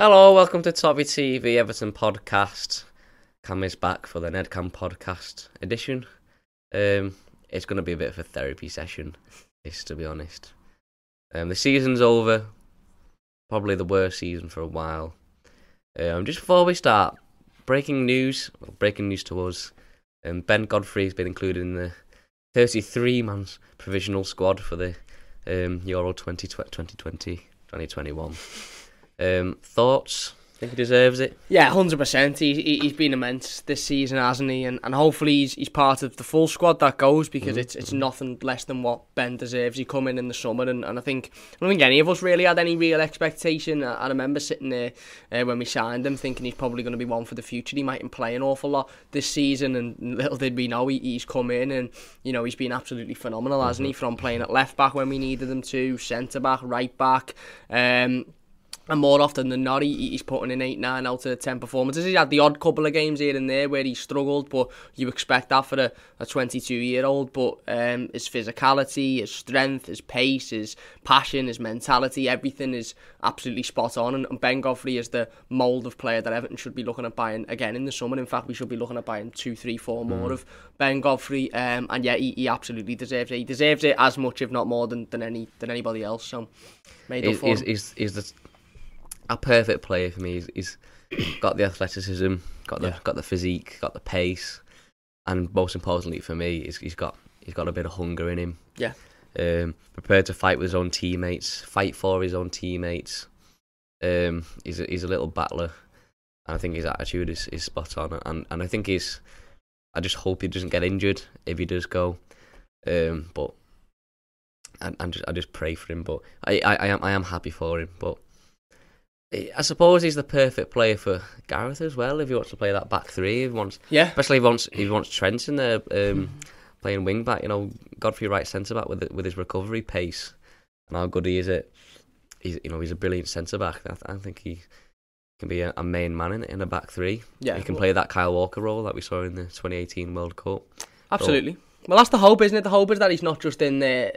Hello, welcome to Toffee TV Everton podcast. Cam is back for the Nedcam podcast edition. Um, it's going to be a bit of a therapy session, this to be honest. Um, the season's over, probably the worst season for a while. Um, just before we start, breaking news, well, breaking news to us. Um, ben Godfrey has been included in the 33 man provisional squad for the um, Euro 2020, 2020 2021. Um, thoughts? Think he deserves it? Yeah, hundred percent. He's he's been immense this season, hasn't he? And and hopefully he's he's part of the full squad that goes because Mhm, it's it's nothing less than what Ben deserves. He come in in the summer, and, and I think I don't think any of us really had any real expectation. I, I remember sitting there uh, when we signed him, thinking he's probably going to be one for the future. He mightn't play an awful lot this season, and little did we know he, he's come in and you know he's been absolutely phenomenal, hasn't he? From playing at left back when we needed him to, centre back, right back. Um, and more often than not, he, he's putting in 8, 9 out of 10 performances. He's had the odd couple of games here and there where he struggled, but you expect that for a, a 22 year old. But um, his physicality, his strength, his pace, his passion, his mentality, everything is absolutely spot on. And, and Ben Godfrey is the mould of player that Everton should be looking at buying again in the summer. In fact, we should be looking at buying two, three, four more of Ben Godfrey. Um, and yeah, he, he absolutely deserves it. He deserves it as much, if not more, than, than any than anybody else. So, made up He's, for he's, him. he's, he's the, a perfect player for me. He's, he's got the athleticism, got the Yeah. got the physique, got the pace, and most importantly for me, he's, he's got he's got a bit of hunger in him. Yeah. Um, prepared to fight with his own teammates, fight for his own teammates. Um, he's a, he's a little battler, and I think his attitude is, is spot on. And and I think he's. I just hope he doesn't get injured if he does go. Um, but I, I'm just I just pray for him. But I, I, I am I am happy for him. But I I suppose he's the perfect player for Gareth as well. If he wants to play that back three, if he wants, Yeah. especially if he wants if he wants Trent in there um, playing wing back. You know, Godfrey right centre back with with his recovery pace and how good he is at. He's you know he's a brilliant centre back. I, I think he can be a, a main man in, in a back three. Yeah. he can play that Kyle Walker role that we saw in the 2018 World Cup. Absolutely. Well, that's the hope, isn't it? The hope is that he's not just in there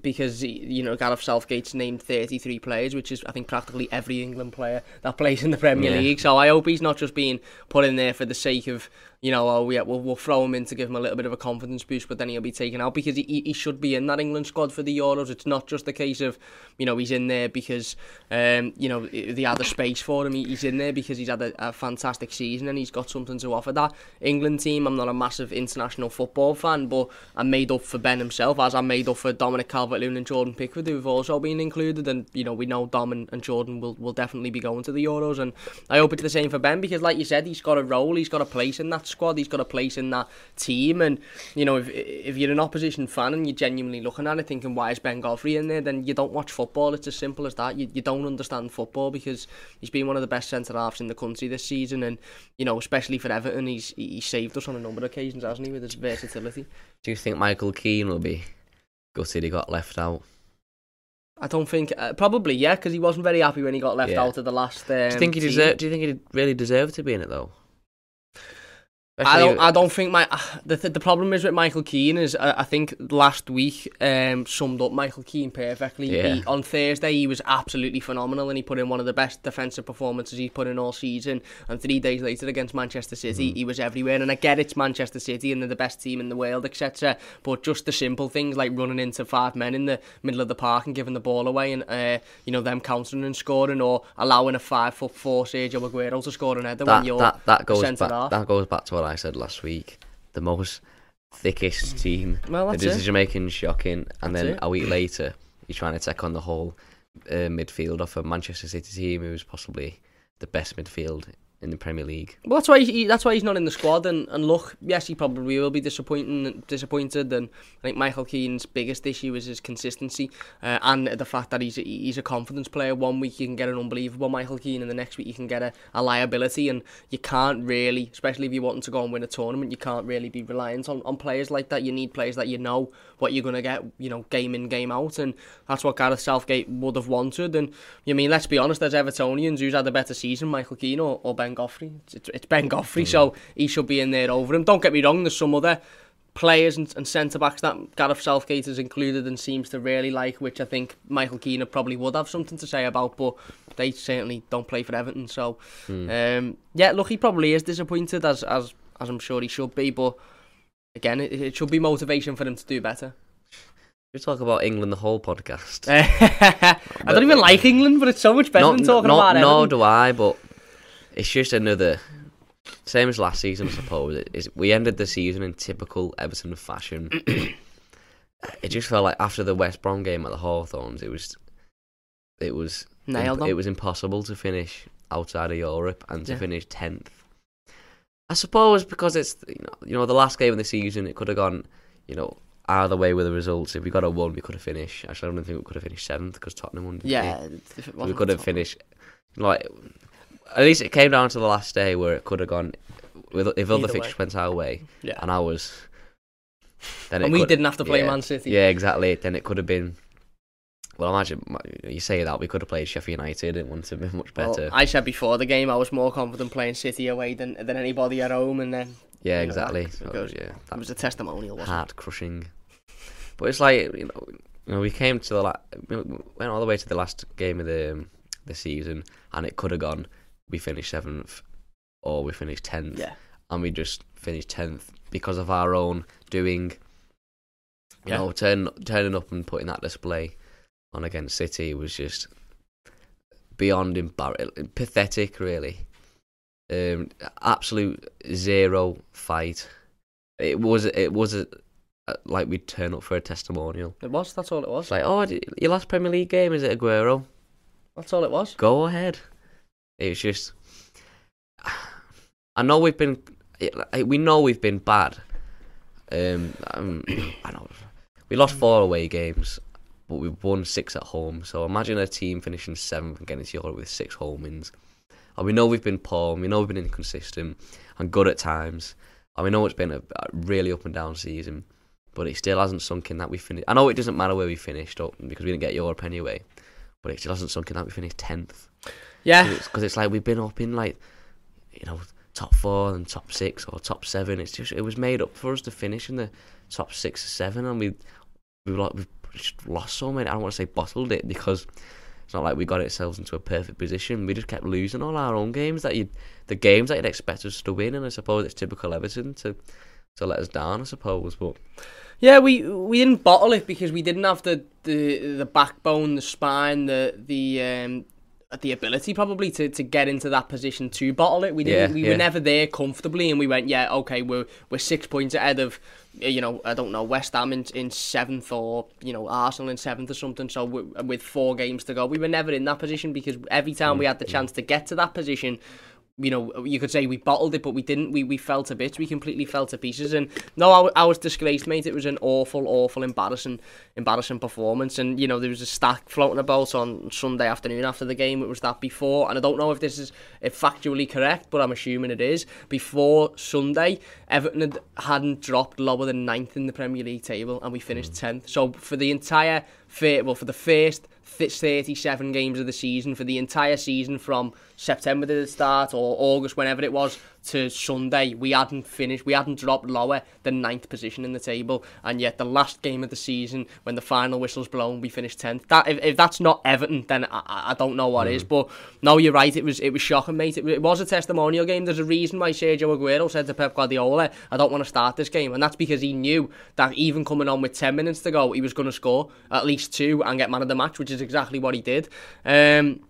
because you know Gareth Southgate's named 33 players, which is I think practically every England player that plays in the Premier Yeah. League. So I hope he's not just being put in there for the sake of you know oh yeah we'll, we'll throw him in to give him a little bit of a confidence boost, but then he'll be taken out because he, he should be in that England squad for the Euros. It's not just a case of you know he's in there because um you know they had space for him. He's in there because he's had a, a fantastic season and he's got something to offer that England team. I'm not a massive international football fan, but I'm made up for Ben himself, as I'm made up for Dominic Calvert-Lewin and Jordan Pickford, who've also been included. And you know we know Dom and, and Jordan will, will definitely be going to the Euros, and I hope it's the same for Ben because, like you said, he's got a role, he's got a place in that squad, he's got a place in that team, and you know if if you're an opposition fan and you're genuinely looking at it thinking why is Ben Godfrey in there, then you don't watch football. It's as simple as that. You you don't understand football because he's been one of the best centre halves in the country this season, and you know especially for Everton, he's he saved us on a number of occasions, hasn't he, with his versatility. Do you think Michael Keane will be gutted he got left out? I don't think uh, probably yeah because he wasn't very happy when he got left Yeah. out of the last. Um, Do you think he team. deserve? Do you think he really deserved to be in it though? I don't. I don't think my the th- the problem is with Michael Keane is uh, I think last week um, summed up Michael Keane perfectly. Yeah. He, on Thursday he was absolutely phenomenal and he put in one of the best defensive performances he's put in all season. And three days later against Manchester City Mm-hmm. he was everywhere. And I get it's Manchester City and they're the best team in the world, etc. But just the simple things like running into five men in the middle of the park and giving the ball away and uh, you know them countering and scoring or allowing a five foot four Sergio Aguero to score an header when that, you're that that goes back. That goes back to what I said last week. The most thickest team. Well, that's the decision making shocking, and That's then it. a week later, you're trying to take on the whole uh, midfield off a Manchester City team, who's possibly the best midfield in the Premier League. Well, that's why he, that's why he's not in the squad. And, and look, yes, he probably will be disappointing, disappointed. And I think Michael Keane's biggest issue is his consistency uh, and the fact that he's a, he's a confidence player. One week you can get an unbelievable Michael Keane, and the next week you can get a, a liability. And you can't really, especially if you're wanting to go and win a tournament, you can't really be reliant on, on players like that. You need players that you know what you're going to get, you know, game in, game out. And that's what Gareth Southgate would have wanted. And you mean, let's be honest, as Evertonians, who's had a better season, Michael Keane or, or Ben Godfrey? It's, it's, Ben Godfrey, so he should be in there over him. Don't get me wrong, there's some other players and, and centre backs that Gareth Southgate has included and seems to really like, which I think Michael Keane probably would have something to say about, but they certainly don't play for Everton. So, Mm. um, yeah, look, he probably is disappointed as as as I'm sure he should be, but again, it, it should be motivation for him to do better. We talk about England the whole podcast. I don't even like England, but it's so much better Not- than talking not- about Nor Everton. do I, but it's just another. Same as last season, I suppose. It is, we ended the season in typical Everton fashion. it just felt like after the West Brom game at the Hawthorns, it was, it was, Nailed imp- it was impossible to finish outside of Europe and to Yeah. finish tenth. I suppose because it's you know, you know the last game of the season, it could have gone, you know, either way with the results. If we got a one, we could have finished. Actually, I don't think we could have finished seventh because Tottenham won. Yeah, we could have Tottenham. finished like at least it came down to the last day where it could have gone with if other Either fixtures went our way Yeah, and I was then it and we could- didn't have to play yeah, Man City. yeah exactly then it could have been well I imagine you say that we could have played Sheffield United it wouldn't have been much Well, better. I said before the game I was more confident playing City away than than anybody at home, and then yeah you know, exactly. that goes- yeah it that was a testimonial. Wasn't heart crushing but it's like you know you know we came to the la- we went all the way to the last game of the um, the season and it could have gone we finished seventh or we finished it? tenth Yeah, and we just finished tenth because of our own doing. You Yeah. know, turn, turning up and putting that display on against City was just beyond embarrassing, pathetic, really. Um, absolute zero fight. It was it was a, like we'd turn up for a testimonial. it was. That's all it was. It's like, oh, your last Premier League game is it Aguero? That's all it was. Go ahead. It's just, I know we've been, we know we've been bad. Um, um, I know we lost four away games, but we've won six at home. So imagine a team finishing seventh and getting to Europe with six home wins. And we know we've been poor, we know we've been inconsistent and good at times. And we know it's been a, a really up and down season, but it still hasn't sunk in that we finished. I know it doesn't matter where we finished up because we didn't get Europe anyway, but it still hasn't sunk in that we finished tenth Yeah, because it's, like we've been up in like you know top four and top six or top seven. It's just it was made up for us to finish in the top six or seven, and we we like we've just lost so many. I don't want to say bottled it because it's not like we got ourselves into a perfect position. We just kept losing all our own games that you the games that you'd expect us to win, and I suppose it's typical Everton to to let us down. I suppose, but yeah. We we didn't bottle it because we didn't have the the, the backbone, the spine, the the um the ability probably to, to get into that position to bottle it. We didn't. Yeah, we yeah. were never there comfortably, and we went, yeah, okay, we're we're six points ahead of, you know, I don't know, West Ham in, in seventh or you know Arsenal in seventh or something. So with four games to go, we were never in that position because every time we had the chance to get to that position. You know, you could say we bottled it, but we didn't. We we fell to bits. We completely fell to pieces. And no, I, I was disgraced, mate. It was an awful, awful, embarrassing, embarrassing performance. And you know, there was a stack floating about on Sunday afternoon after the game. It was that before, and I don't know if this is if factually correct, but I'm assuming it is. Before Sunday, Everton had, hadn't dropped lower than ninth in the Premier League table, and we finished mm. tenth. So for the entire, fir- well, for the first 37 games of the season, for the entire season from September to the start or August, whenever it was, to Sunday, we hadn't finished, we hadn't dropped lower than ninth position in the table, and yet the last game of the season, when the final whistle's blown, we finished tenth. That if, if that's not Everton, then I, I don't know what is. But no, you're right. It was it was shocking, mate. It, it was a testimonial game. There's a reason why Sergio Aguero said to Pep Guardiola, "I don't want to start this game," and that's because he knew that even coming on with ten minutes to go, he was going to score at least two and get man of the match, which is exactly what he did. Um,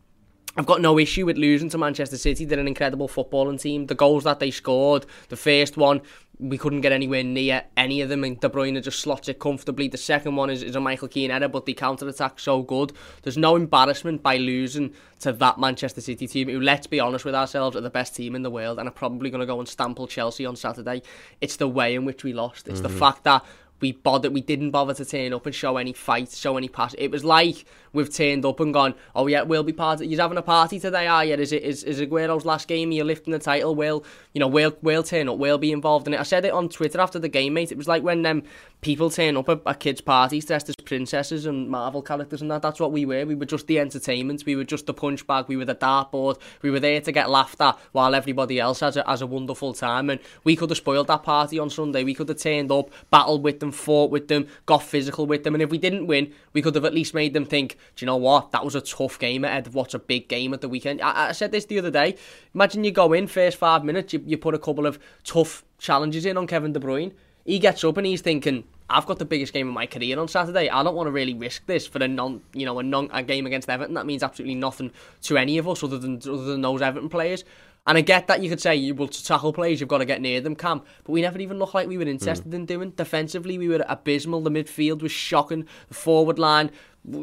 I've got no issue with losing to Manchester City. They're an incredible footballing team. The goals that they scored, the first one, we couldn't get anywhere near any of them, and De Bruyne just slots it comfortably. The second one is, is a Michael Keane error, but the counter attack so good. There's no embarrassment by losing to that Manchester City team, who, let's be honest with ourselves, are the best team in the world and are probably going to go and stample Chelsea on Saturday. It's the way in which we lost. It's the mm-hmm. fact that we bothered, we didn't bother to turn up and show any fight, show any pass. It was like we've turned up and gone, oh yeah, we'll be part. Of, you're having a party today, are you? Is it is is Aguero's last game? You're lifting the title. We'll you know we'll we'll turn up. We'll be involved in it. I said it on Twitter after the game, mate. It was like when um people turn up at, at kids' parties dressed as princesses and Marvel characters and that. That's what we were. We were just the entertainment. We were just the punch bag. We were the dartboard. We were there to get laughed at while everybody else has a, has a wonderful time. And we could have spoiled that party on Sunday. We could have turned up, battled with them, fought with them, got physical with them. And if we didn't win, we could have at least made them think, do you know what? That was a tough game of what's a big game at the weekend. I, I said this the other day. Imagine you go in, first five minutes, you, you put a couple of tough challenges in on Kevin De Bruyne. He gets up and he's thinking, I've got the biggest game of my career on Saturday. I don't want to really risk this for a non, you know, a non a game against Everton. That means absolutely nothing to any of us other than other than those Everton players. And I get that you could say, you will to tackle players, you've got to get near them, Cam. But we never even looked like we were interested mm. in doing. Defensively, we were abysmal. The midfield was shocking. The forward line,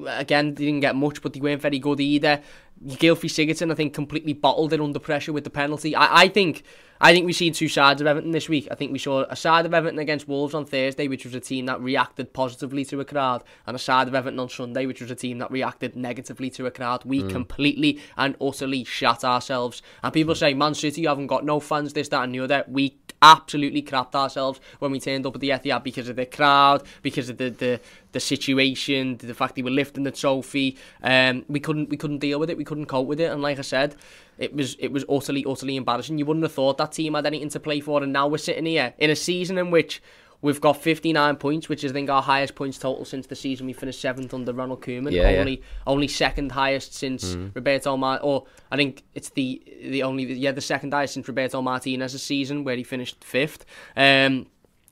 again, they didn't get much, but they weren't very good either. Gylfi Sigurdsson, I think, completely bottled it under pressure with the penalty. I, I think I think we see two sides of Everton this week. I think we saw a side of Everton against Wolves on Thursday, which was a team that reacted positively to a crowd, and a side of Everton on Sunday, which was a team that reacted negatively to a crowd. We mm. completely and utterly shat ourselves. And people say, Man City, you haven't got no fans, this, that, and the other. We absolutely crapped ourselves when we turned up at the Etihad because of the crowd, because of the the, the situation, the fact we were lifting the trophy. Um, we couldn't we couldn't deal with it. We couldn't cope with it. And like I said, it was it was utterly utterly embarrassing. You wouldn't have thought that team had anything to play for, and now we're sitting here in a season in which We've got 59 points, which is I think our highest points total since the season we finished seventh under Ronald Koeman. Yeah, only yeah. only second highest since mm. Roberto Mar or I think it's the the only yeah the second highest since Roberto Martinez's season where he finished fifth. Um,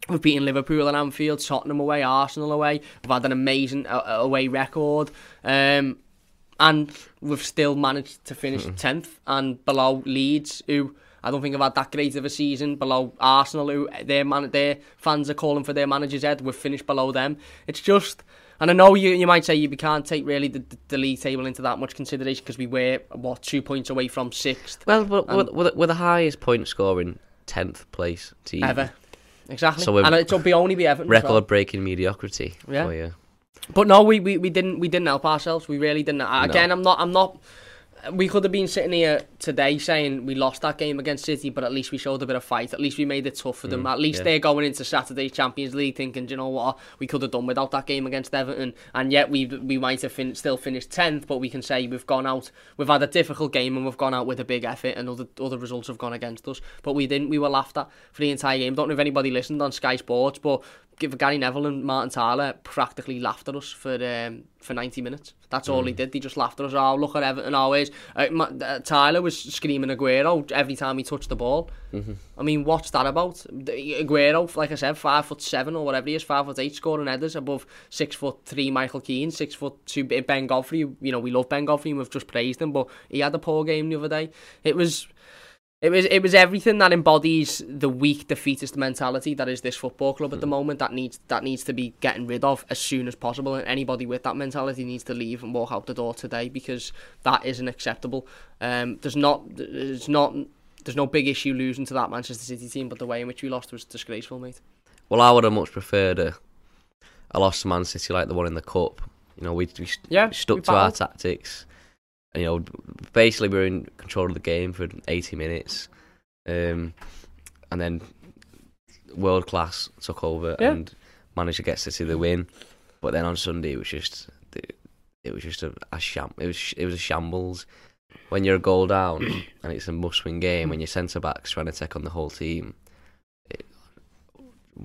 We've beaten Liverpool at Anfield, Tottenham away, Arsenal away. We've had an amazing uh, away record. Um, and we've still managed to finish 10th and below Leeds, who I don't think I've had that great of a season below Arsenal, who uh, their man, their fans are calling for their manager's head. We've finished below them. It's just, and I know you you might say you can't take really the, the league table into that much consideration because we were what two points away from sixth. Well, we're, we're, we're the highest point scoring tenth place team ever. Exactly, so and it'll be only be Everton. Record breaking mediocrity. Yeah. But no, we, we, we didn't we didn't help ourselves. We really didn't. Again, no. I'm not I'm not we could have been sitting here today saying we lost that game against City, but at least we showed a bit of fight. At least we made it tough for them. Mm, at least yeah. they're going into Saturday's Champions League thinking, you know what, we could have done without that game against Everton. And yet we we might have fin- still finished tenth, but we can say we've gone out. We've had a difficult game and we've gone out with a big effort, and other other results have gone against us. But we didn't. We were laughed at for the entire game. Don't know if anybody listened on Sky Sports, but give Gary Neville and Martin Tyler practically laughed at us for um, for 90 minutes. That's all mm. he did. He just laughed at us. Oh, look at Everton always. Uh, uh, Tyler was screaming Aguero every time he touched the ball. Mm-hmm. I mean, what's that about? Aguero, like I said, five foot seven or whatever he is, five foot eight, scoring headers above six foot three. Michael Keane, six foot two. Ben Godfrey, you know, we love Ben Godfrey. We've just praised him, but he had a poor game the other day. It was it was it was everything that embodies the weak defeatist mentality that is this football club at the hmm. moment that needs that needs to be getting rid of as soon as possible and anybody with that mentality needs to leave and walk out the door today because that isn't acceptable. Um, there's not there's not there's no big issue losing to that Manchester City team, but the way in which we lost was disgraceful, mate. Well, I would have much preferred a, a loss to Man City like the one in the cup. You know, we, we yeah, stuck we to our tactics you know, basically we were in control of the game for 80 minutes, um, and then world class took over yeah. and managed to get City the win. But then on Sunday it was just it was just a, a sham. It was it was a shambles. When you're a goal down and it's a must-win game, when your centre backs trying to take on the whole team, it,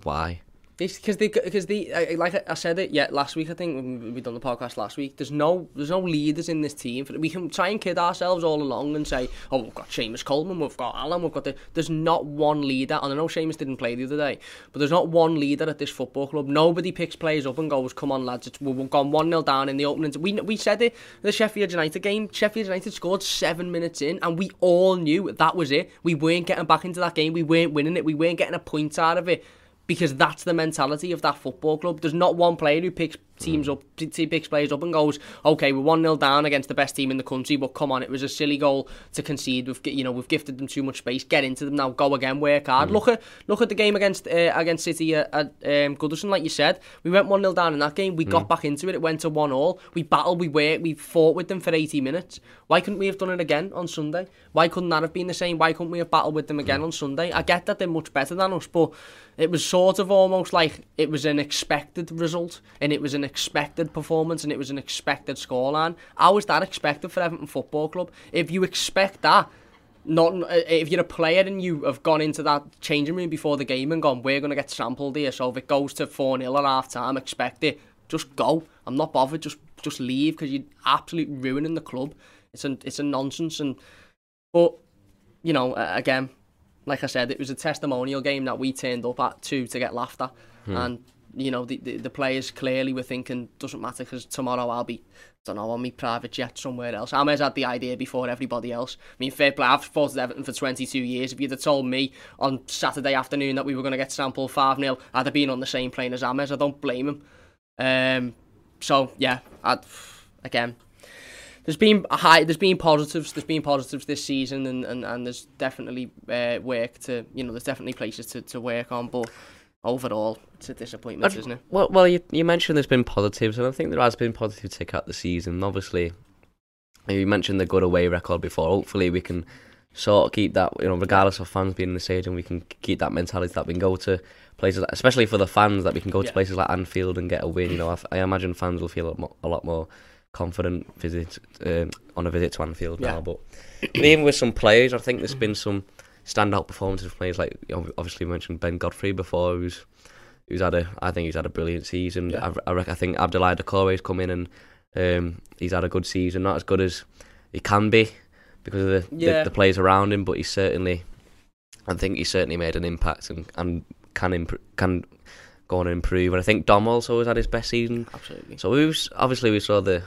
why? Because they because they like I said it yeah last week I think we done the podcast last week. There's no there's no leaders in this team. We can try and kid ourselves all along and say, oh we've got Seamus Coleman, we've got Allan, we've got the. There's not one leader, and I know Seamus didn't play the other day, but there's not one leader at this football club. Nobody picks players up and goes, come on lads, it's, we've gone one 0 down in the opening. We we said it the Sheffield United game. Sheffield United scored seven minutes in, and we all knew that was it. We weren't getting back into that game. We weren't winning it. We weren't getting a point out of it because that's the mentality of that football club. There's not one player who picks teams up, picks players up and goes, okay, we're one 0 down against the best team in the country, but come on, it was a silly goal to concede. We've you know we've gifted them too much space. Get into them now. Go again. Work hard. Look at look at the game against uh, against City at, at um, Goodison. Like you said, we went one 0 down in that game. We got back into it. It went to one all. We battled. We worked. We fought with them for eighty minutes. Why couldn't we have done it again on Sunday? Why couldn't that have been the same? Why couldn't we have battled with them again on Sunday? I get that they're much better than us, but it was sort of almost like it was an expected result and it was an expected performance and it was an expected scoreline. How is that expected for Everton Football Club? If you expect that, not if you're a player and you have gone into that changing room before the game and gone, we're going to get sampled here, so if it goes to 4 0 at half time, expect it. Just go. I'm not bothered. Just just leave because you're absolutely ruining the club. It's a it's a nonsense and but you know again like I said, it was a testimonial game that we turned up at two to get laughed at, hmm. and you know the, the, the players clearly were thinking doesn't matter because tomorrow I'll be I don't know on my private jet somewhere else. Ames had the idea before everybody else. I mean, fair play. I've supported Everton for 22 years. If you'd have told me on Saturday afternoon that we were going to get sampled 5 0, I'd have been on the same plane as Ames. I don't blame him. Um, so yeah, I'd, again, there's been high, there's been positives, there's been positives this season, and, and, and there's definitely uh, work to, you know, there's definitely places to, to work on, but overall, it's a disappointment, isn't it? Well, well, you, you mentioned there's been positives, and I think there has been positive tick out the season. Obviously, you mentioned the good away record before. Hopefully, we can sort of keep that, you know, regardless of fans being in the stadium, we can keep that mentality that we can go to places, especially for the fans, that we can go to places like Anfield and get a win. You know, I, I imagine fans will feel a lot more, a lot more confident visit um, on a visit to Anfield yeah. now. But even with some players, I think there's been some standout performances of players like obviously mentioned Ben Godfrey before, who's who's had a I think he's had a brilliant season. Yeah. I, I, I think Abdoulaye Doucouré's come in and um, he's had a good season, not as good as he can be because of the, yeah. the, the players around him, but he's certainly I think he certainly made an impact and, and can imp- can go on and improve. And I think Dom also has had his best season. Absolutely. So we was, obviously we saw the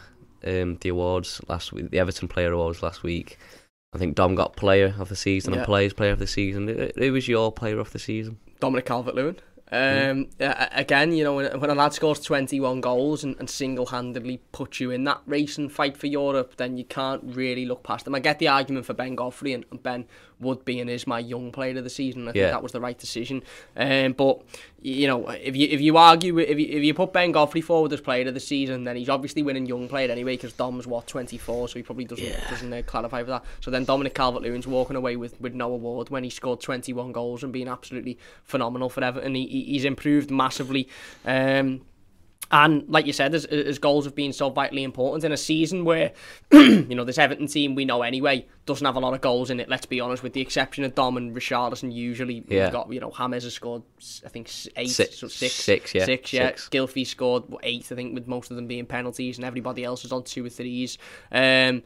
um, the awards last week, the Everton Player Awards last week. I think Dom got Player of the Season yeah. and Players Player of the Season. Who was your Player of the Season? Dominic Calvert-Lewin. Um, mm. again, you know, when, when a lad scores 21 goals and, and single-handedly puts you in that race and fight for Europe, then you can't really look past them. I get the argument for Ben Godfrey, and, and Ben would be and is my young player of the season. I think that was the right decision. Um, but you know, if you if you argue if you if you put Ben Godfrey forward as player of the season, then he's obviously winning young player anyway because Dom's what 24, so he probably doesn't yeah. doesn't uh, clarify for that. So then Dominic Calvert-Lewin's walking away with, with no award when he scored 21 goals and being absolutely phenomenal for Everton. He, he's improved massively. Um, and like you said, his, his goals have been so vitally important in a season where, you know, this Everton team we know anyway doesn't have a lot of goals in it. Let's be honest, with the exception of Dom and Richarlison. Usually, yeah. we've got you know James has scored, I think eight, six, so six, six, yeah, six, yeah. Six. Gylfi scored eight, I think, with most of them being penalties, and everybody else is on two or threes. Um,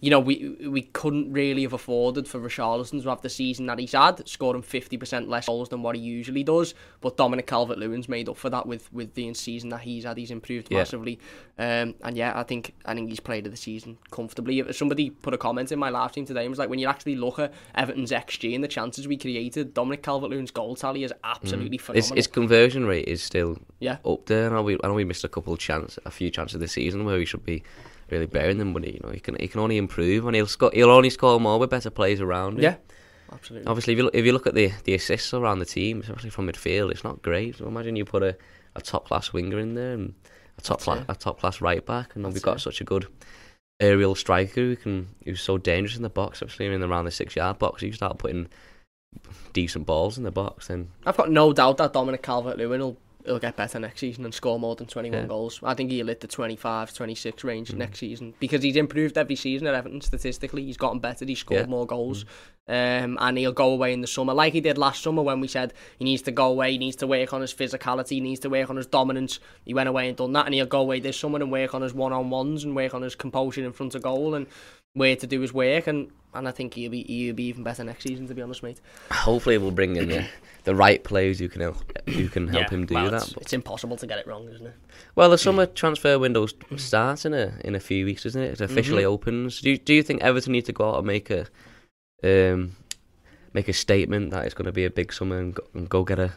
you know, we we couldn't really have afforded for Richarlison to have the season that he's had, scoring 50% less goals than what he usually does. But Dominic Calvert-Lewin's made up for that with, with the season that he's had. He's improved yeah. massively. Um, and yeah, I think I think he's played of the season comfortably. Somebody put a comment in my live stream today and was like, when you actually look at Everton's XG and the chances we created, Dominic Calvert-Lewin's goal tally is absolutely mm. phenomenal. His, his, conversion rate is still yeah. up there. I know we, I know we missed a couple of chances, a few chances this season where we should be really bearing them, but you know he can he can only improve and he'll score he'll only score more with better players around him. Yeah, absolutely. Obviously, if you look, if you look at the the assists around the team, especially from midfield, it's not great. So imagine you put a, a top class winger in there and a top class a top class right back, and we've got it. such a good aerial striker who can who's so dangerous in the box, especially in around the six yard box. You start putting decent balls in the box, then I've got no doubt that Dominic Calvert Lewin will he'll get better next season and score more than 21 yeah. goals. I think he'll hit the 25, 26 range mm. next season because he's improved every season at Everton statistically. He's gotten better, he's scored yeah. more goals. Mm. Um, and he'll go away in the summer like he did last summer when we said he needs to go away, he needs to work on his physicality, he needs to work on his dominance. He went away and done that, and he'll go away this summer and work on his one on ones and work on his composure in front of goal and where to do his work. And and I think he'll be he'll be even better next season. To be honest, mate. Hopefully, we'll bring in the, the right players who can help who can help yeah, him do well, that. It's, it's, impossible to get it wrong, isn't it? Well, the summer transfer window starts in a in a few weeks, isn't it? It officially mm-hmm. opens. Do you, do you think Everton need to go out and make a um make a statement that it's going to be a big summer and go, and go get a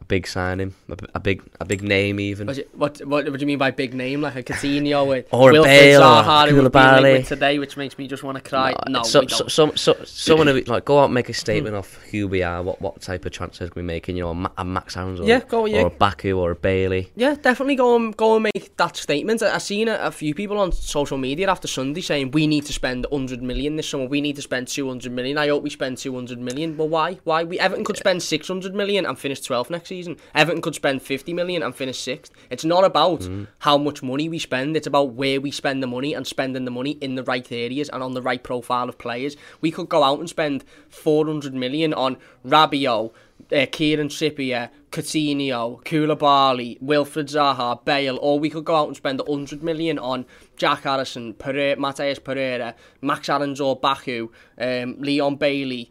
a big signing, a, a big a big name even. What, what what do you mean by big name? Like a Coutinho with Or a Wilfred Bale, or Zaha we've Koulibaly. with today, which makes me just want to cry. No, so, we so, so, someone who, like go out and make a statement of who we are, what what type of transfers we're making. You know, a, Max Aarons or, Yeah, go, yeah. or a Baku or a Bailey. Yeah, definitely go and go and make that statement. I've seen a, a few people on social media after Sunday saying we need to spend 100 million this summer. We need to spend 200 million. I hope we spend 200 million. Well, why? Why? We Everton could spend 600 million and finish 12th next season. Everton could spend 50 million and finish sixth. It's not about how much money we spend. It's about where we spend the money and spending the money in the right areas and on the right profile of players. We could go out and spend 400 million on Rabiot, uh, Kieran Trippier, Coutinho, Koulibaly, Wilfred Zaha, Bale, or we could go out and spend 100 million on Jack Harrison, Pereira, Matheus Pereira, Max Aarons or Baku, um, Leon Bailey,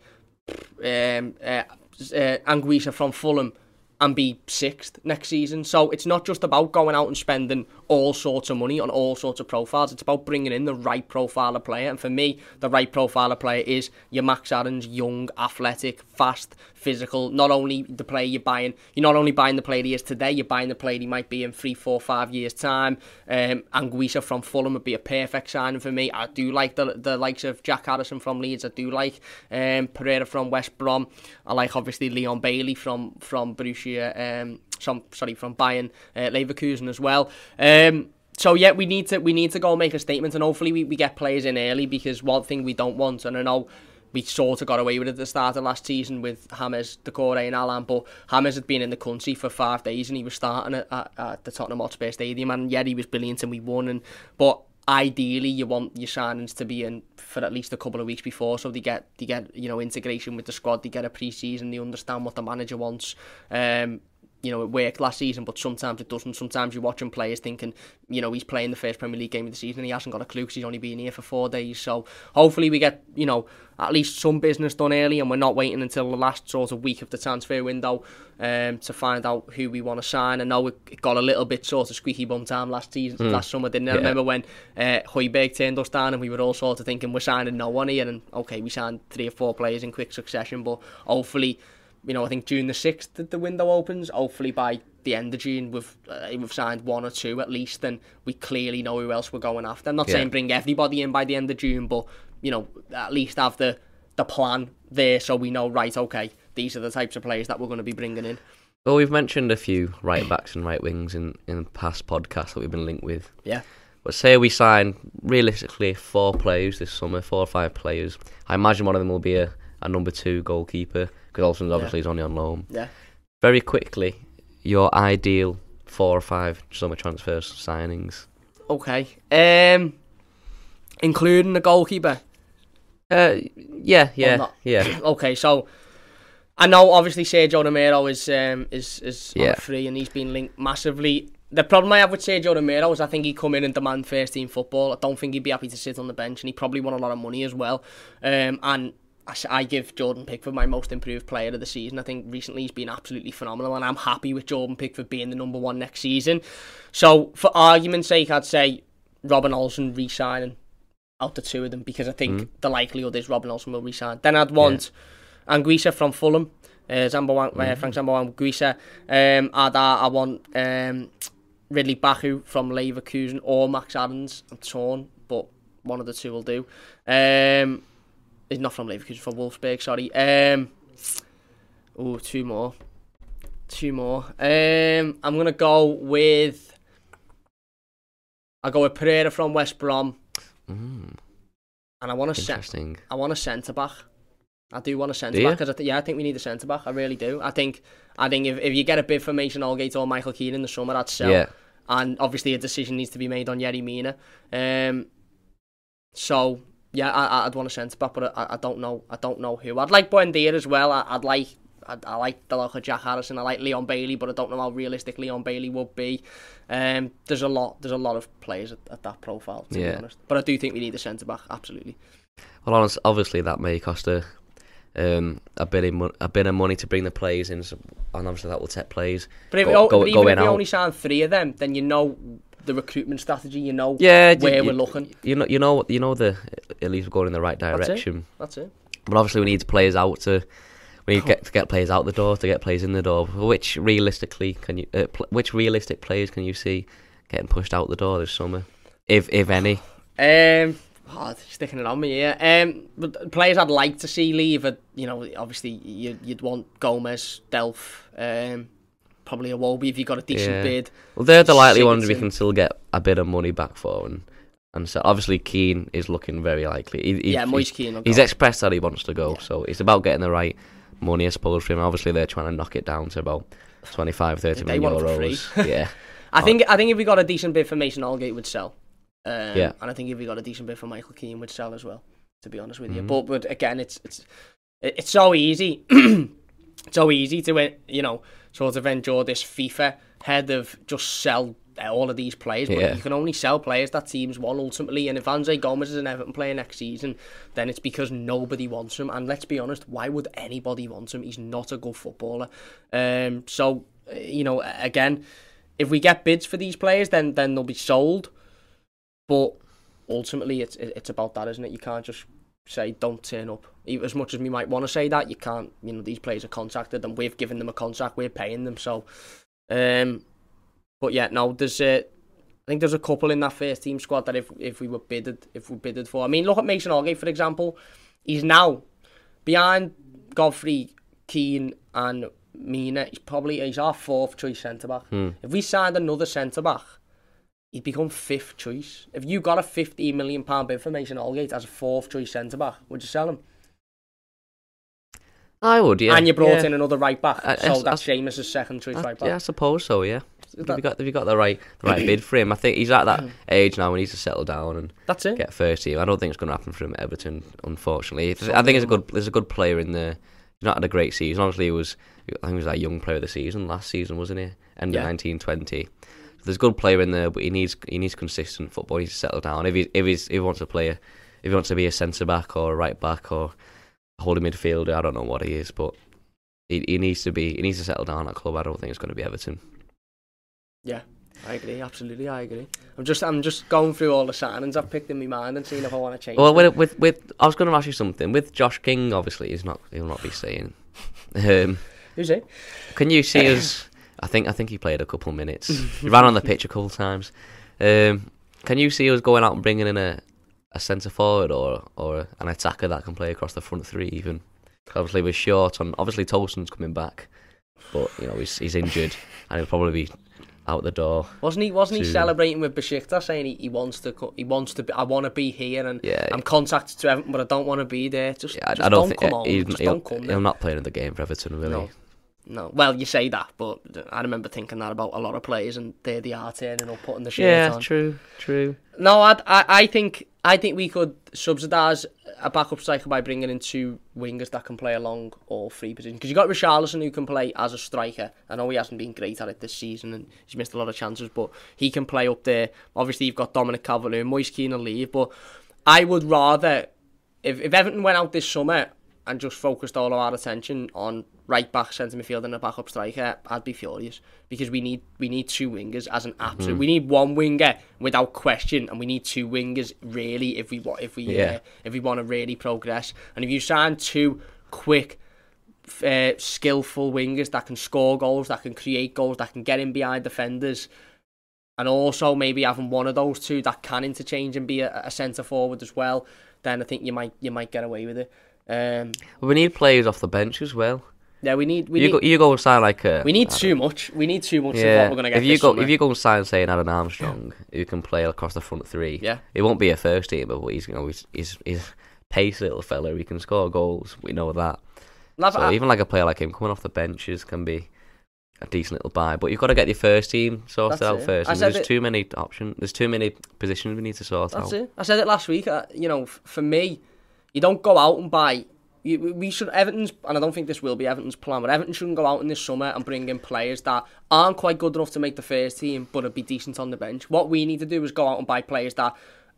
um, uh, uh, Anguissa from Fulham and be sixth next season. So it's not just about going out and spending all sorts of money on all sorts of profiles. It's about bringing in the right profile of player. And for me, the right profile of player is your Max Aarons, young, athletic, fast, physical. Not only the player you're buying, you're not only buying the player he is today, you're buying the player he might be in three, four, five years' time. Um, Anguissa from Fulham would be a perfect signing for me. I do like the the likes of Jack Harrison from Leeds. I do like um, Pereira from West Brom. I like obviously Leon Bailey from from Borussia. Um, some sorry from Bayern uh, Leverkusen as well. Um, so yeah, we need to we need to go make a statement, and hopefully we, we get players in early because one thing we don't want, and I know we sort of got away with it at the start of last season with James, Doucouré and Allan, but James had been in the country for five days and he was starting at, at, at the Tottenham Hotspur Stadium, and yeah, he was brilliant and we won, and but ideally you want your signings to be in for at least a couple of weeks before so they get they get you know integration with the squad they get a pre-season they understand what the manager wants um you know, it worked last season, but sometimes it doesn't. Sometimes you're watching players thinking, you know, he's playing the first Premier League game of the season and he hasn't got a clue because he's only been here for four days. So hopefully we get, you know, at least some business done early and we're not waiting until the last sort of week of the transfer window um, to find out who we want to sign. I know it got a little bit sort of squeaky bum time last season, last summer, didn't it? I Yeah. remember when uh, Højbjerg turned us down and we were all sort of thinking we're signing no one here and okay, we signed three or four players in quick succession, but hopefully you know, I think June the sixth that the window opens. Hopefully by the end of June we've uh, we've signed one or two at least, and we clearly know who else we're going after. I'm not Yeah. saying bring everybody in by the end of June, but you know, at least have the the plan there so we know right. Okay, these are the types of players that we're going to be bringing in. Well, we've mentioned a few right backs and right wings in, in past podcasts that we've been linked with. Yeah, But say we sign realistically four players this summer, four or five players. I imagine one of them will be a, a number two goalkeeper because Olsen's obviously is only on loan. yeah. Very quickly, your ideal four or five summer transfers signings. Okay. Um, including the goalkeeper. Uh, yeah, yeah, yeah. Okay, so I know obviously Sergio Romero is um, is is on Yeah. free and he's been linked massively. The problem I have with Sergio Romero is I think he'd come in and demand first team football. I don't think he'd be happy to sit on the bench, and he probably want a lot of money as well. Um, and I, give Jordan Pickford my most improved player of the season. I think recently he's been absolutely phenomenal, and I'm happy with Jordan Pickford being the number one next season. So for argument's sake, I'd say Robin Olsen re-signing out the two of them because I think the likelihood is Robin Olsen will re resign. Then I'd want Anguissa from Fulham, uh, Zambo, uh, Frank Zambo Anguissa. Um, and I, I want um, Ridle Baku from Leverkusen or Max Adams. I'm torn, but one of the two will do. Um, he's not from Leverkusen, from Wolfsburg, sorry. Um, oh, two more. Two more. Um, I'm going to go with... I'll go with Pereira from West Brom. Mm, And I want a interesting. I want a centre back. I do want a centre back because I th- yeah, I think we need a centre back. I really do. I think I think if, if you get a bid for Mason Holgate or Michael Keane in the summer, I'd sell. Yeah, And obviously a decision needs to be made on Yerry Mina. Um, so yeah, I, I'd want a centre back, but I, I don't know. I don't know who. I'd like Buendia as well. I, I'd like. I, I like the look of Jack Harrison. I like Leon Bailey, but I don't know how realistic Leon Bailey would be. Um, there's a lot. There's a lot of players at, at that profile, to be Yeah. honest. But I do think we need a centre back. Absolutely. well, honest, obviously that may cost a um a bit of mo- a bit of money to bring the players in, and obviously that will take players. But if, Go- go, go- but go even if we out. only sign three of them, then you know the recruitment strategy. You know Yeah, where you, we're looking. You know, you know, you know the at least we're going in the right That's it. direction. That's it. But obviously we need players out to. we need get to get players out the door to get players in the door. Which realistically can you? Uh, pl- which realistic players can you see getting pushed out the door this summer, if if any? Um, oh, sticking it on me, yeah. Um, but players I'd like to see leave, are, you know, obviously you'd, you'd want Gomes, Delph, um, probably Iwobi if you got a decent Yeah. bid. Well, they're the likely ones we can still get a bit of money back for, and and so obviously Kean is looking very likely. He, he, yeah, Moise Kean. He's expressed that he wants to go, Yeah. so it's about getting the right money, I suppose, for him. Obviously, they're trying to knock it down to about 25, 30 They million want it for euros. yeah, I think I think if we got a decent bid for Mason Holgate, would sell. Um, Yeah. and I think if we got a decent bid for Michael Keane, would sell as well. To be honest with you, Mhm. but but again, it's it's it's so easy, so easy to uh, you know sort of endure this FIFA head of just sell all of these players. But Yeah. you can only sell players that teams want ultimately. And if Andre Gomes is an Everton player next season, then it's because nobody wants him. And let's be honest, why would anybody want him? He's not a good footballer. Um, so uh, you know, again, if we get bids for these players, then then they'll be sold. But ultimately, it's it's about that, isn't it? You can't just say don't turn up. As much as we might want to say that, you can't. You know, these players are contracted, and we've given them a contract. We're paying them, so. Um, but yeah, no, there's a. I think there's a couple in that first team squad that if if we were bidded if we bidded for. I mean, look at Mason Holgate for example. He's now behind Godfrey, Keane, and Mina. He's probably he's our fourth choice centre back. Hmm. If we signed another centre back, he'd become fifth choice. If you got a fifteen million pound bid for Mason Holgate as a fourth choice centre back, would you sell him? I would. Yeah, and you brought yeah. in another right back, I- so I- that's I- Seamus' second choice I, right back. yeah, I suppose so. Yeah, That- have you got have you got the right the right bid for him? I think he's at that mm. age now when he needs to settle down and That's it. get first team. I don't think it's going to happen for him at Everton, unfortunately. It's- I think it's a good there's a good player in there. He's not had a great season. Obviously, he was I think he was our young player of the season last season, wasn't he? End Yeah. of nineteen twenty. There's a good player in there, but he needs he needs consistent football. He needs to settle down. If he if he's if he wants to play, if he wants to be a centre back or a right back or a holding midfielder, I don't know what he is, but he, he needs to be he needs to settle down at club. I don't think it's going to be Everton. Yeah, I agree, absolutely, I agree. I'm just, I'm just going through all the signings I've picked in my mind and seeing if I want to change. Well, with, with with I was going to ask you something. With Josh King, obviously, he's not he'll not be staying. Um, who's it? can you see us? I think I think he played a couple minutes. he ran on the pitch a couple times. Um, can you see us going out and bringing in a, a centre forward or or an attacker that can play across the front three? Even obviously we're short on. Obviously Tosun's coming back, but you know he's he's injured and he'll probably be out the door. Wasn't he? Wasn't he celebrating with Besiktas, saying he, he wants to, co- he wants to, be, I want to be here and Yeah, I'm contacted to Everton, but I don't want to be there. Just, yeah, I, just I don't, think come on, he's, just he'll, don't come. he'll There. not play another game for Everton, will No. No, well, you say that, but I remember thinking that about a lot of players, and there they are the art turning up, putting the shirt Yeah, on. true, true. No, I, I, I think I think we could subsidise a backup striker by bringing in two wingers that can play along all three positions. Because you got Richarlison who can play as a striker. I know he hasn't been great at it this season and he's missed a lot of chances, but he can play up there. Obviously, you've got Dominic Calvert-Lewin, Moise Kean will leave, but I would rather if if Everton went out this summer and just focused all of our attention on right back, centre midfield, and a backup striker, I'd be furious because we need we need two wingers as an absolute. We need one winger without question, and we need two wingers really if we want if we Yeah. uh, if we want to really progress. And if you sign two quick. Uh, skillful wingers that can score goals, that can create goals, that can get in behind defenders, and also maybe having one of those two that can interchange and be a, a centre forward as well, then I think you might you might get away with it. Um, we need players off the bench as well. yeah, we need we you need go, you go and sign like a. we need too much. We need too much don't- of Yeah, what we're gonna get if you go summer. if you go and sign say an Adam Armstrong who can play across the front three, Yeah. it won't be a first team, but he's you know he's he's, he's pace little fella. He can score goals. We know that. So I- even like a player like him coming off the benches can be a decent little buy. But you've got to get your first team sorted out it. first. And there's it- too many options. There's too many positions we need to sort That's out. it. I said it last week. Uh, you know, f- for me, you don't go out and buy. You, we should Everton's, and I don't think this will be Everton's plan, but Everton shouldn't go out in this summer and bring in players that aren't quite good enough to make the first team, but would be decent on the bench. What we need to do is go out and buy players that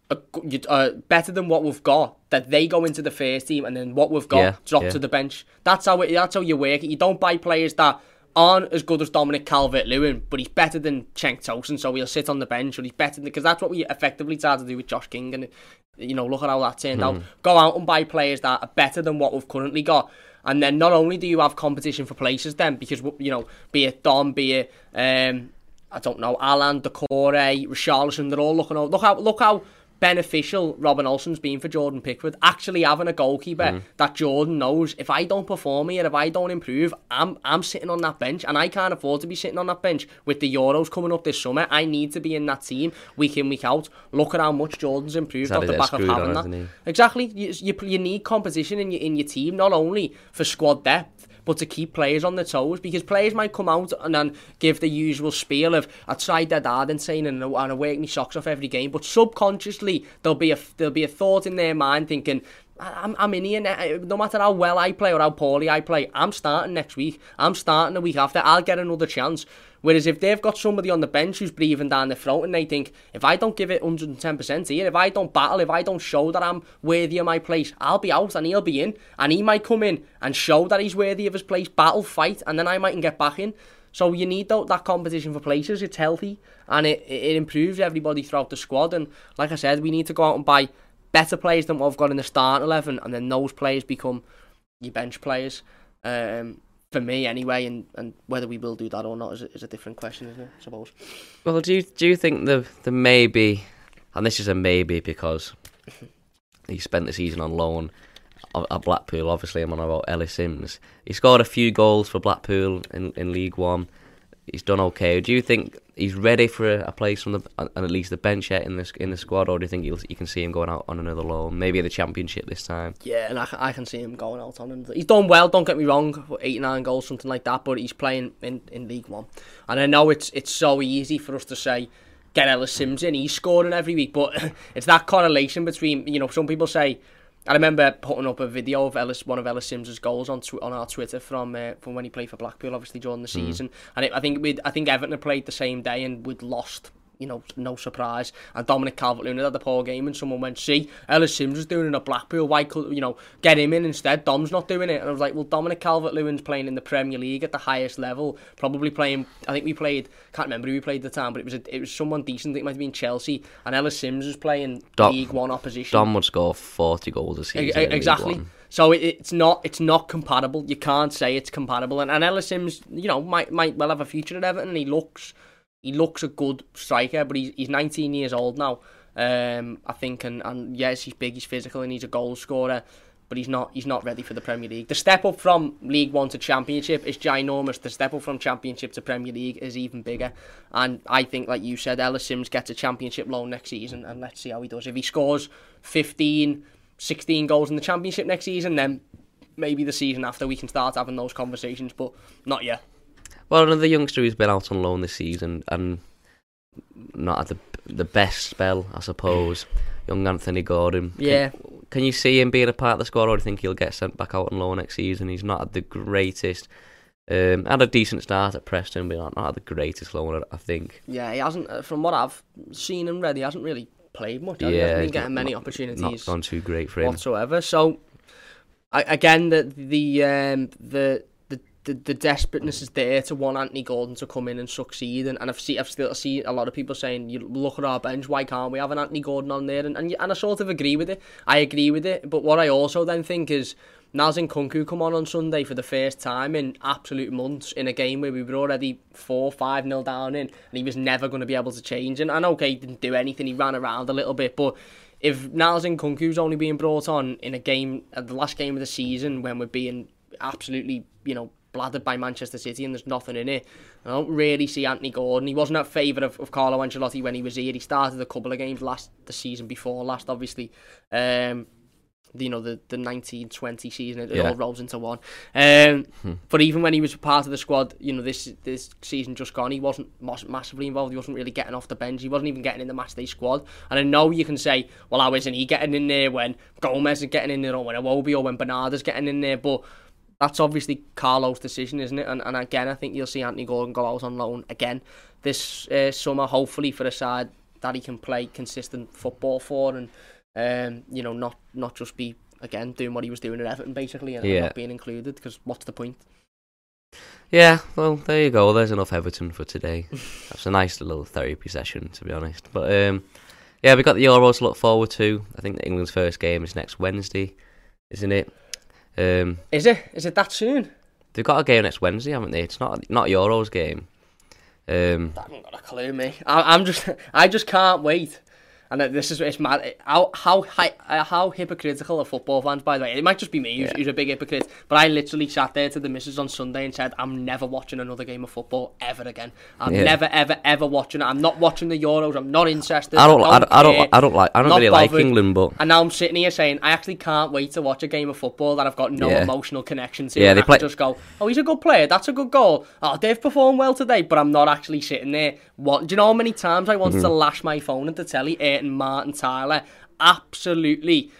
are, better than what we've got. That they go into the first team, and then what we've got Yeah, drop yeah. to the bench. That's how it, that's how you work it. You don't buy players that aren't as good as Dominic Calvert-Lewin, but he's better than Cenk Tosun, so he'll sit on the bench, or he's better because that's what we effectively tried to do with Josh King, and you know, look at how that turned Hmm. out. Go out and buy players that are better than what we've currently got, And then not only do you have competition for places then, because, you know, be it Dom, be it, um, I don't know, Allan, Doucouré, Richarlison, they're all looking out. Look how, look how beneficial Robin Olsen's been for Jordan Pickford. Actually having a goalkeeper mm. that Jordan knows if I don't perform here, if I don't improve, I'm I'm sitting on that bench and I can't afford to be sitting on that bench with the Euros coming up this summer. I need to be in that team week in week out. Look at how much Jordan's improved off the back of having on, that. Exactly. You, you you need competition in your in your team not only for squad depth but to keep players on their toes because players might come out and then give the usual spiel of I tried that hard and saying and, I work my socks off every game, but subconsciously there'll be a there'll be a thought in their mind thinking I'm, I'm in here. Uh, no matter how well I play or how poorly I play, I'm starting next week. I'm starting the week after. I'll get another chance. Whereas if they've got somebody on the bench who's breathing down the throat and they think, if I don't give it 110% here, if I don't battle, if I don't show that I'm worthy of my place, I'll be out and he'll be in. And he might come in and show that he's worthy of his place, battle, fight, and then I mightn't get back in. So you need that, that competition for places. It's healthy and it, it improves everybody throughout the squad. And like I said, we need to go out and buy better players than what I've got in the start 11, and then those players become your bench players. Um, for me, anyway, and, and whether we will do that or not is a, is a different question, isn't it? I suppose. Well, do you do you think the the maybe, and this is a maybe because he spent the season on loan at Blackpool. Obviously, I'm on about Ellis Simms. He scored a few goals for Blackpool in, in League One he's done okay. Do you think he's ready for a, place from the and at least the bench yet in the in the squad, or do you think you can see him going out on another loan, maybe the championship this time? Yeah, and I, I can see him going out on another. He's done well. Don't get me wrong, eight nine goals, something like that. But he's playing in, in League One, and I know it's it's so easy for us to say. Get Ellis Simms in, he's scoring every week, but it's that correlation between, you know, some people say I remember putting up a video of Ellis, one of Ellis Simms's goals on on our Twitter from uh, from when he played for Blackpool, obviously during the hmm. season. Mm. And it, I think we I think Everton had played the same day and we'd lost you know, no surprise. And Dominic Calvert-Lewin had the poor game, and someone went, "See, Ellis Simms was doing it at Blackpool. Why could you know get him in instead? Dom's not doing it." And I was like, "Well, Dominic Calvert-Lewin's playing in the Premier League at the highest level. Probably playing. I think we played. Can't remember who we played at the time, but it was a, it was someone decent. It might have been Chelsea. And Ellis Simms was playing Dom, League One opposition. Dom would score forty goals a season. E- exactly. So it, it's not it's not compatible. You can't say it's compatible. And, and Ellis Simms, you know, might might well have a future at Everton. He looks he looks a good striker, but he's he's 19 years old now. Um, I think, and, and yes, he's big, he's physical, and he's a goal scorer, but he's not he's not ready for the Premier League. The step up from League One to Championship is ginormous. The step up from Championship to Premier League is even bigger. And I think, like you said, Ellis Simms gets a Championship loan next season, and let's see how he does. If he scores 15, 16 goals in the Championship next season, then maybe the season after we can start having those conversations, but not yet. Well, another youngster who's been out on loan this season and not at the the best spell, I suppose. Young Anthony Gordon. Yeah. Can, you see him being a part of the squad, or do you think he'll get sent back out on loan next season? He's not at the greatest. Um, had a decent start at Preston, but not, not at the greatest loan, I think. Yeah, he hasn't. Uh, from what I've seen and read, he hasn't really played much. Yeah, he hasn't been getting many opportunities. Not gone too great for him whatsoever. So, I, again, the the um, the the, the desperateness is there to want Anthony Gordon to come in and succeed. And, and I've, seen, I've still seen a lot of people saying, you look at our bench, why can't we have an Anthony Gordon on there? And, and, and I sort of agree with it. I agree with it. But what I also then think is, Niels Nkounkou come on on Sunday for the first time in absolute months in a game where we were already 4 5 nil down in, and he was never going to be able to change. And know okay, he didn't do anything, he ran around a little bit, but if Niels Nkounkou's only being brought on in a game, at the last game of the season, when we're being absolutely, you know, bladdered by Manchester City and there's nothing in it. I don't really see Anthony Gordon. He wasn't a favourite of, of Carlo Ancelotti when he was here. He started a couple of games last the season before last, obviously. Um, you know the the 1920 season it, yeah. all rolls into one um, hmm. but even when he was part of the squad you know this this season just gone he wasn't massively involved he wasn't really getting off the bench he wasn't even getting in the matchday squad and I know you can say well how isn't he getting in there when Gomes is getting in there or when Iwobi or when Bernardo's getting in there but that's obviously Carlo's decision, isn't it? And, and again, I think you'll see Anthony Gordon go out on loan again this uh, summer, hopefully for a side that he can play consistent football for, and um, you know, not not just be again doing what he was doing at Everton basically, and, yeah. not being included. Because what's the point? Yeah, well, there you go. There's enough Everton for today. That's a nice little therapy session, to be honest. But um, yeah, we got the Euros to look forward to. I think England's first game is next Wednesday, isn't it? Um, Is it? Is it that soon? they've got a game next Wednesday, haven't they? It's not not Euros game. Um, I haven't got a clue, me. I, I'm just, I just can't wait. And this is it's mad. How how uh, how hypocritical are football fans? By the way, it might just be me who's, Yeah. who's a big hypocrite. But I literally sat there to the missus on Sunday and said, "I'm never watching another game of football ever again. I'm Yeah. never ever ever watching it. I'm not watching the Euros. I'm not interested. I don't, I don't, I care." don't, I don't like, I don't really like bothered. England, but And now I'm sitting here saying I actually can't wait to watch a game of football that I've got no Yeah. emotional connection to. Yeah, they I play- just go, oh, he's a good player. That's a good goal. Oh, they've performed well today, but I'm not actually sitting there. What? Do you know how many times I wanted to Mm-hmm. lash my phone at the telly? Ayrton, Martin, Tyler, absolutely.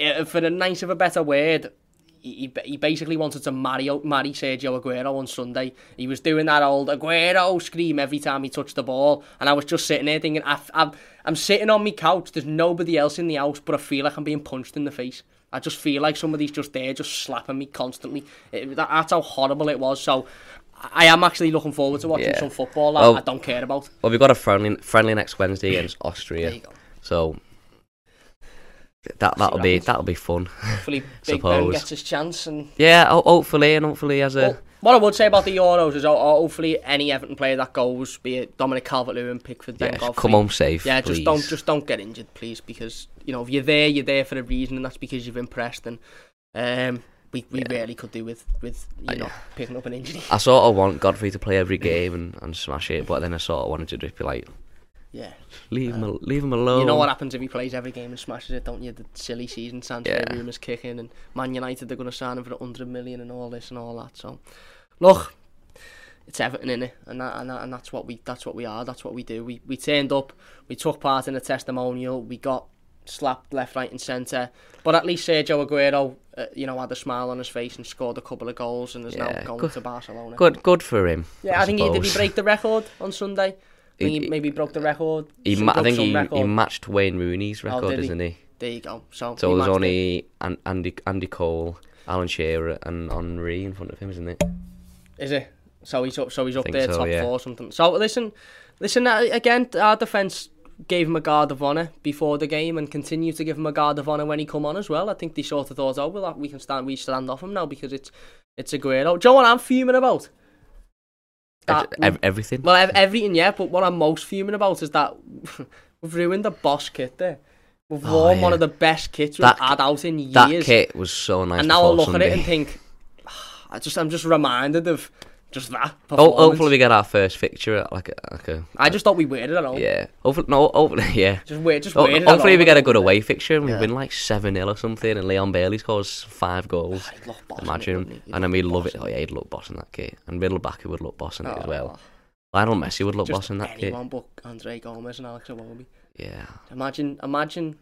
uh, For the nice of a better word. He, he he basically wanted to marry marry Sergio Aguero on Sunday. He was doing that old Aguero scream every time he touched the ball, and I was just sitting there thinking, I, I'm I'm sitting on my couch. There's nobody else in the house, but I feel like I'm being punched in the face. I just feel like somebody's just there, just slapping me constantly. It, that, that's how horrible it was. So I am actually looking forward to watching Yeah. some football that Well- I don't care about. well, we've got a friendly friendly next Wednesday against Austria, There you go. so that that'll be that'll be fun. Hopefully, Big Ben gets his chance and yeah, hopefully, and hopefully as a Well, what I would say about the Euros is ho- hopefully any Everton player that goes, be it Dominic Calvert-Lewin, Pickford, Godfrey, come home safe. yeah, please. just don't just don't get injured, please, because you know if you're there, you're there for a reason, and that's because you've impressed. And um, we we rarely could do with with you know picking up an injury. I sort of want Godfrey to play every game and, and smash it, but then I sort of wanted to just be like, Yeah, leave him, uh, al- leave him alone. you know what happens if he plays every game and smashes it, don't you? The silly season transfer Yeah. rumours kicking, and Man United they're going to sign him for a hundred million and all this and all that. So, look, it's Everton in it, and that, and that, and that's what we that's what we are. That's what we do. We we turned up, we took part in a testimonial, we got slapped left, right, and centre. But at least Sergio Aguero, uh, you know, had a smile on his face and scored a couple of goals, and is now Yeah, going good- to Barcelona. Good, good for him. Yeah, I, think he did. He break the record on Sunday. I he, He- maybe broke the record. He, ma- I think he, record. he matched Wayne Rooney's Oh, record, isn't he? There you go. So, So he there's it. only An- Andy Andy Cole, Alan Shearer, and Henry in front of him, isn't it? Is it? So he's up. So he's up there, so, top yeah. four, or something. So listen, listen. Uh, again, our defence gave him a guard of honour before the game, and continue to give him a guard of honour when he come on as well. I think they sort of thought, oh, well, we can stand, we stand off him now because it's it's a great. Do you know what I'm fuming about? That- Ev- ev- everything. well, ev- everything, yeah. But what I'm most fuming about is that we've ruined the boss kit there. We've Oh, worn one of the best kits we've That- had out in years. that kit was so nice. and now I look at it and think, I just I'm just reminded of just that. Ho- performance. hopefully we get our first fixture at like a, like a I just thought we waited at home. yeah. Hopefully no. Hopefully yeah. Just wait, just Ho- hopefully we get a good away fixture and we Yeah. win like seven 0 or something, and Leon Bailey scores five goals. that. He'd look boss in it, Imagine, wouldn't he? He'd and then look we boss love it. in Oh yeah, he'd look boss in that kit, and Middlebacker would look boss in it as well. Oh, Lionel Messi would look just boss in that kit. anyone but Andre Gomes and Alex Iwobi. Yeah. Imagine, imagine,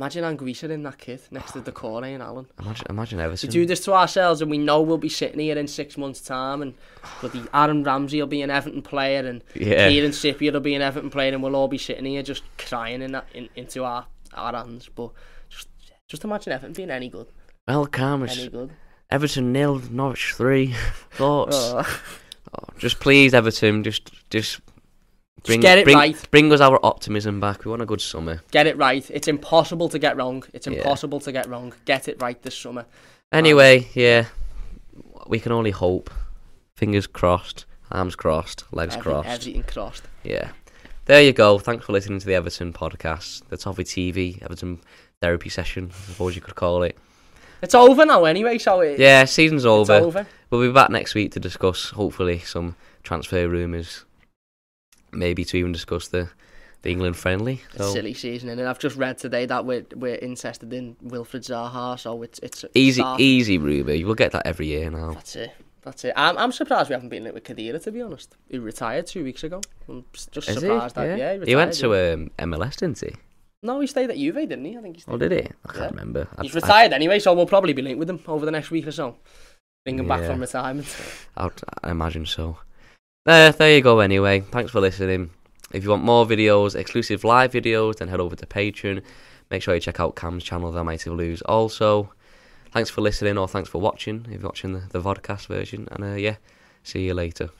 imagine Anguissa in that kit next to the Doucouré and Allan. Imagine, imagine We Everton. do this to ourselves, and we know we'll be sitting here in six months' time, and bloody Aaron Ramsey will be an Everton player, and yeah. Kieran Trippier will be an Everton player, and we'll all be sitting here just crying in that in, into our our hands. But just just imagine Everton being any good, Well, Cam, it's any good. Everton nil, Norwich three. Thoughts? Oh. Oh, just please, Everton, just just bring get it bring, right. bring us our optimism back. We want a good summer. Get it right. It's impossible to get wrong. It's Yeah. impossible to get wrong. Get it right this summer. Anyway, yeah, we can only hope. Fingers crossed, arms crossed, legs Every- crossed. Everything crossed. Yeah. There you go. Thanks for listening to the Everton podcast, the Toffee TV Everton therapy session, I suppose you could call it. It's over now anyway, so it, Yeah, season's it's over. over. We'll be back next week to discuss, hopefully, some transfer rumours. Maybe to even discuss the, the England friendly. So silly season, and I've just read today that we're we're interested in Wilfried Zaha, so it's it's easy, start. easy rumour. We'll get that every year now. That's it. That's it. I'm, I'm surprised we haven't been it with Khedira, to be honest. He retired two weeks ago. I'm just Is he? surprised that. Yeah, he went to um, MLS, didn't he? No, he stayed at Juve, didn't he? I think he stayed. Oh, did he? I can't remember. I- He's I- retired anyway, so we'll probably be linked with him over the next week or so. Bring him back from retirement. I, I imagine so. There, there you go. Anyway, thanks for listening. If you want more videos, exclusive live videos, then head over to Patreon. Make sure you check out Cam's channel, The Mighty Blues. Also, thanks for listening or thanks for watching. If you're watching the, the vodcast version, and uh, yeah, see you later.